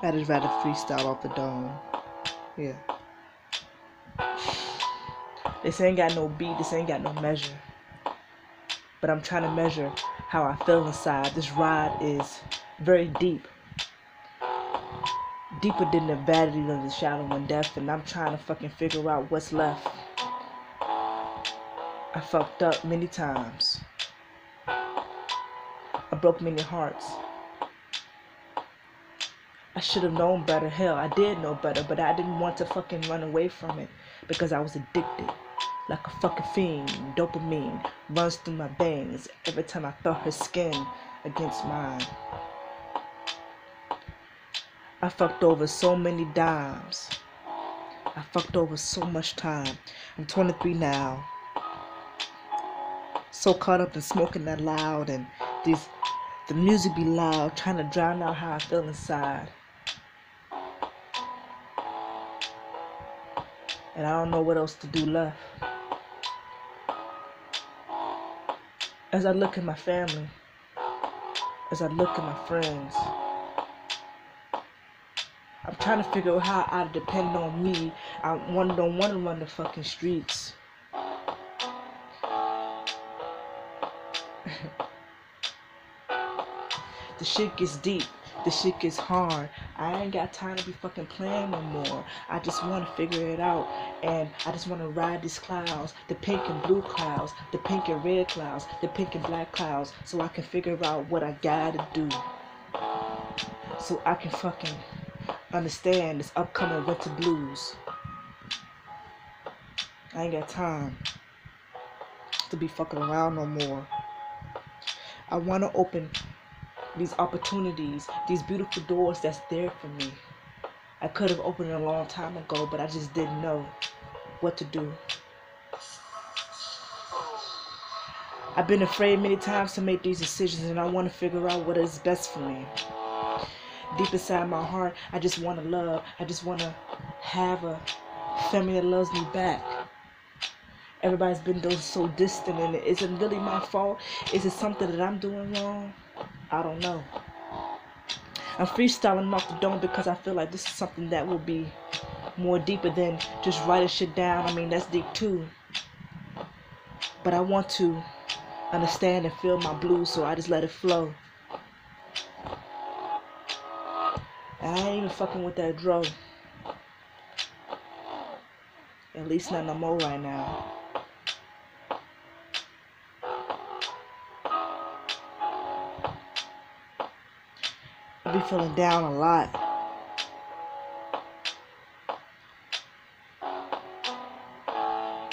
I just rather freestyle off the dome. Yeah. This ain't got no beat, this ain't got no measure. But I'm trying to measure how I feel inside. This ride is very deep. Deeper than the vanity of the shallow and depth, and I'm trying to fucking figure out what's left. I fucked up many times. I broke many hearts. I should have known better. Hell, I did know better, but I didn't want to fucking run away from it because I was addicted. Like a fucking fiend, dopamine runs through my veins every time I felt her skin against mine. I fucked over so many dimes. I fucked over so much time. I'm 23 now. So caught up in smoking that loud and these the music be loud, trying to drown out how I feel inside. And I don't know what else to do left. As I look at my family, as I look at my friends, I'm trying to figure out how I depend on me. I want, don't want to run the fucking streets. the shit gets deep. The shit gets hard. I ain't got time to be fucking playing no more. I just want to figure it out. And I just want to ride these clouds. The pink and blue clouds. The pink and red clouds. The pink and black clouds. So I can figure out what I gotta do. So I can fucking understand this upcoming winter blues. I ain't got time to be fucking around no more. I want to open these opportunities, these beautiful doors that's there for me. I could have opened it a long time ago, but I just didn't know what to do. I've been afraid many times to make these decisions, and I want to figure out what is best for me. Deep inside my heart, I just want to love. I just want to have a family that loves me back. Everybody's been so distant, and is it really my fault? Is it something that I'm doing wrong? I don't know. I'm freestyling off the dome because I feel like this is something that will be more deeper than just writing shit down. I mean, that's deep too. But I want to understand and feel my blues, so I just let it flow. And I ain't even fucking with that drug. At least not no more right now. I be feeling down a lot.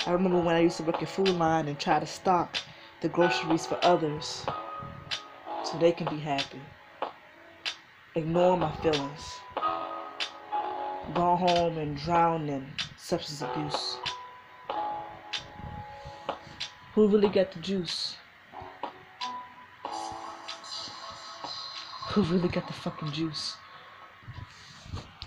I remember when I used to work at Food Lion and try to stock the groceries for others so they can be happy. Ignore my feelings. Go home and drown in substance abuse. Who really got the juice? Who really got the fucking juice?